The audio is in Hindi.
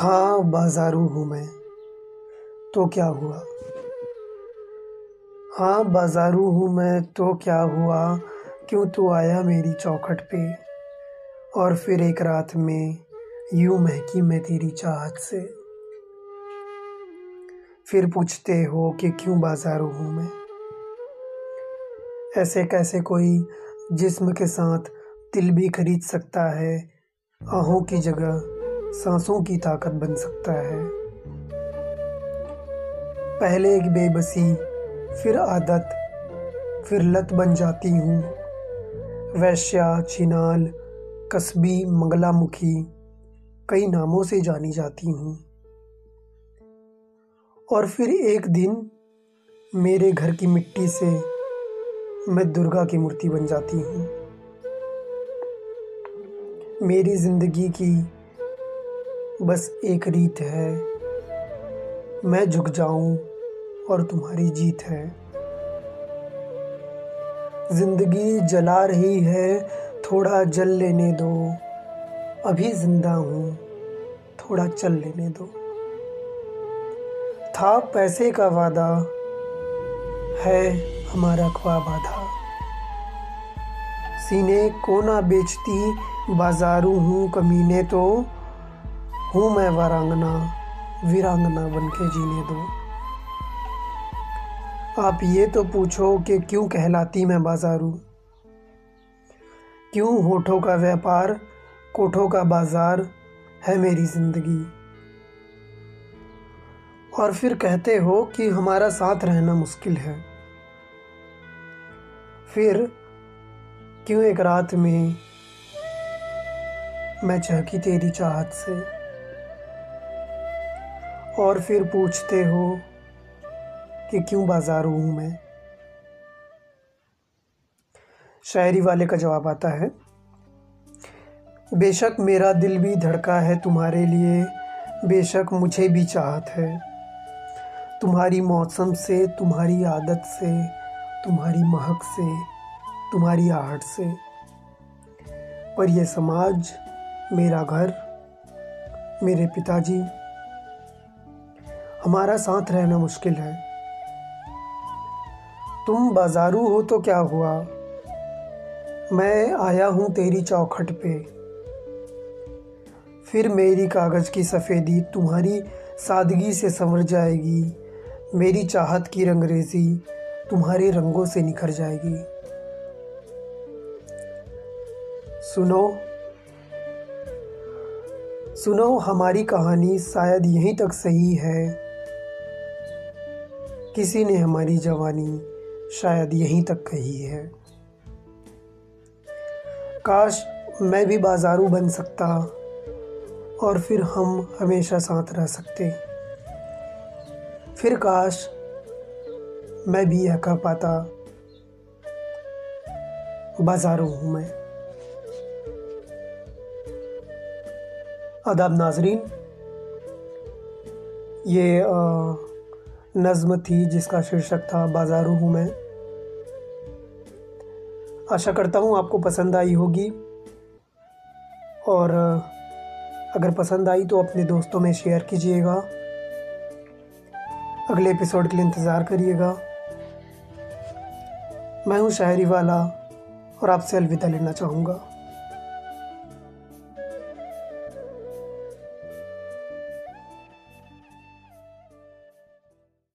हाँ बाजारू हूँ मैं। तो क्या हुआ? हाँ बाजारू हूँ मैं तो क्या हुआ? क्यों तो आया मेरी चौखट पे? और फिर एक रात में यूँ महकी मैं तेरी चाहत से। फिर पूछते हो कि क्यों बाजारू हूँ मैं? ऐसे कैसे कोई जिस्म के साथ दिल भी खरीद सकता है? आहों की जगह सांसों की ताकत बन सकता है। पहले एक बेबसी, फिर आदत, फिर लत बन जाती हूँ। वैश्या, छिनाल, कस्बी, मंगलामुखी, कई नामों से जानी जाती हूँ। और फिर एक दिन मेरे घर की मिट्टी से मैं दुर्गा की मूर्ति बन जाती हूँ। मेरी ज़िंदगी की बस एक रीत है। मैं झुक जाऊँ और तुम्हारी जीत है। ज़िंदगी जला रही है, थोड़ा जल लेने दो। अभी ज़िंदा हूँ, थोड़ा चल लेने दो। था पैसे का वादा, है हमारा ख्वाब आधा। सीने को ना बेचती, बाजारू हूँ कमीने तो। हूँ मैं वारांगना, वीरांगना बन के जीने दो। आप ये तो पूछो कि क्यों कहलाती मैं बाजारू? क्यों होठों का व्यापार, कोठों का बाज़ार है मेरी ज़िंदगी? और फिर कहते हो कि हमारा साथ रहना मुश्किल है। फिर क्यों एक रात में मैं चहकी तेरी चाहत से और फिर पूछते हो कि क्यों बाजारू हूँ मैं? शायरी वाले का जवाब आता है, बेशक मेरा दिल भी धड़का है तुम्हारे लिए, बेशक मुझे भी चाहत है। तुम्हारी मौसम से, तुम्हारी आदत से, तुम्हारी महक से, तुम्हारी आहट से। पर यह समाज, मेरा घर, मेरे पिताजी हमारा साथ रहना मुश्किल है। तुम बाजारू हो तो क्या हुआ? मैं आया हूँ तेरी चौखट पे। फिर मेरी कागज़ की सफ़ेदी तुम्हारी सादगी से संवर जाएगी। मेरी चाहत की रंगरेजी तुम्हारे रंगों से निखर जाएगी। सुनो सुनो, हमारी कहानी शायद यहीं तक सही है। किसी ने हमारी जवानी शायद यहीं तक कही है। काश मैं भी बाजारू बन सकता और फिर हम हमेशा साथ रह सकते। फिर काश मैं भी यह कह पाता बाजारू हूँ मैं। अदाब नाजरीन ये आ, नज़्म थी जिसका शीर्षक था बाजारू हूँ मैं। आशा करता हूँ आपको पसंद आई होगी। और अगर पसंद आई तो अपने दोस्तों में शेयर कीजिएगा। अगले एपिसोड के लिए इंतज़ार करिएगा। मैं हूँ शायरी वाला और आपसे अलविदा लेना चाहूँगा।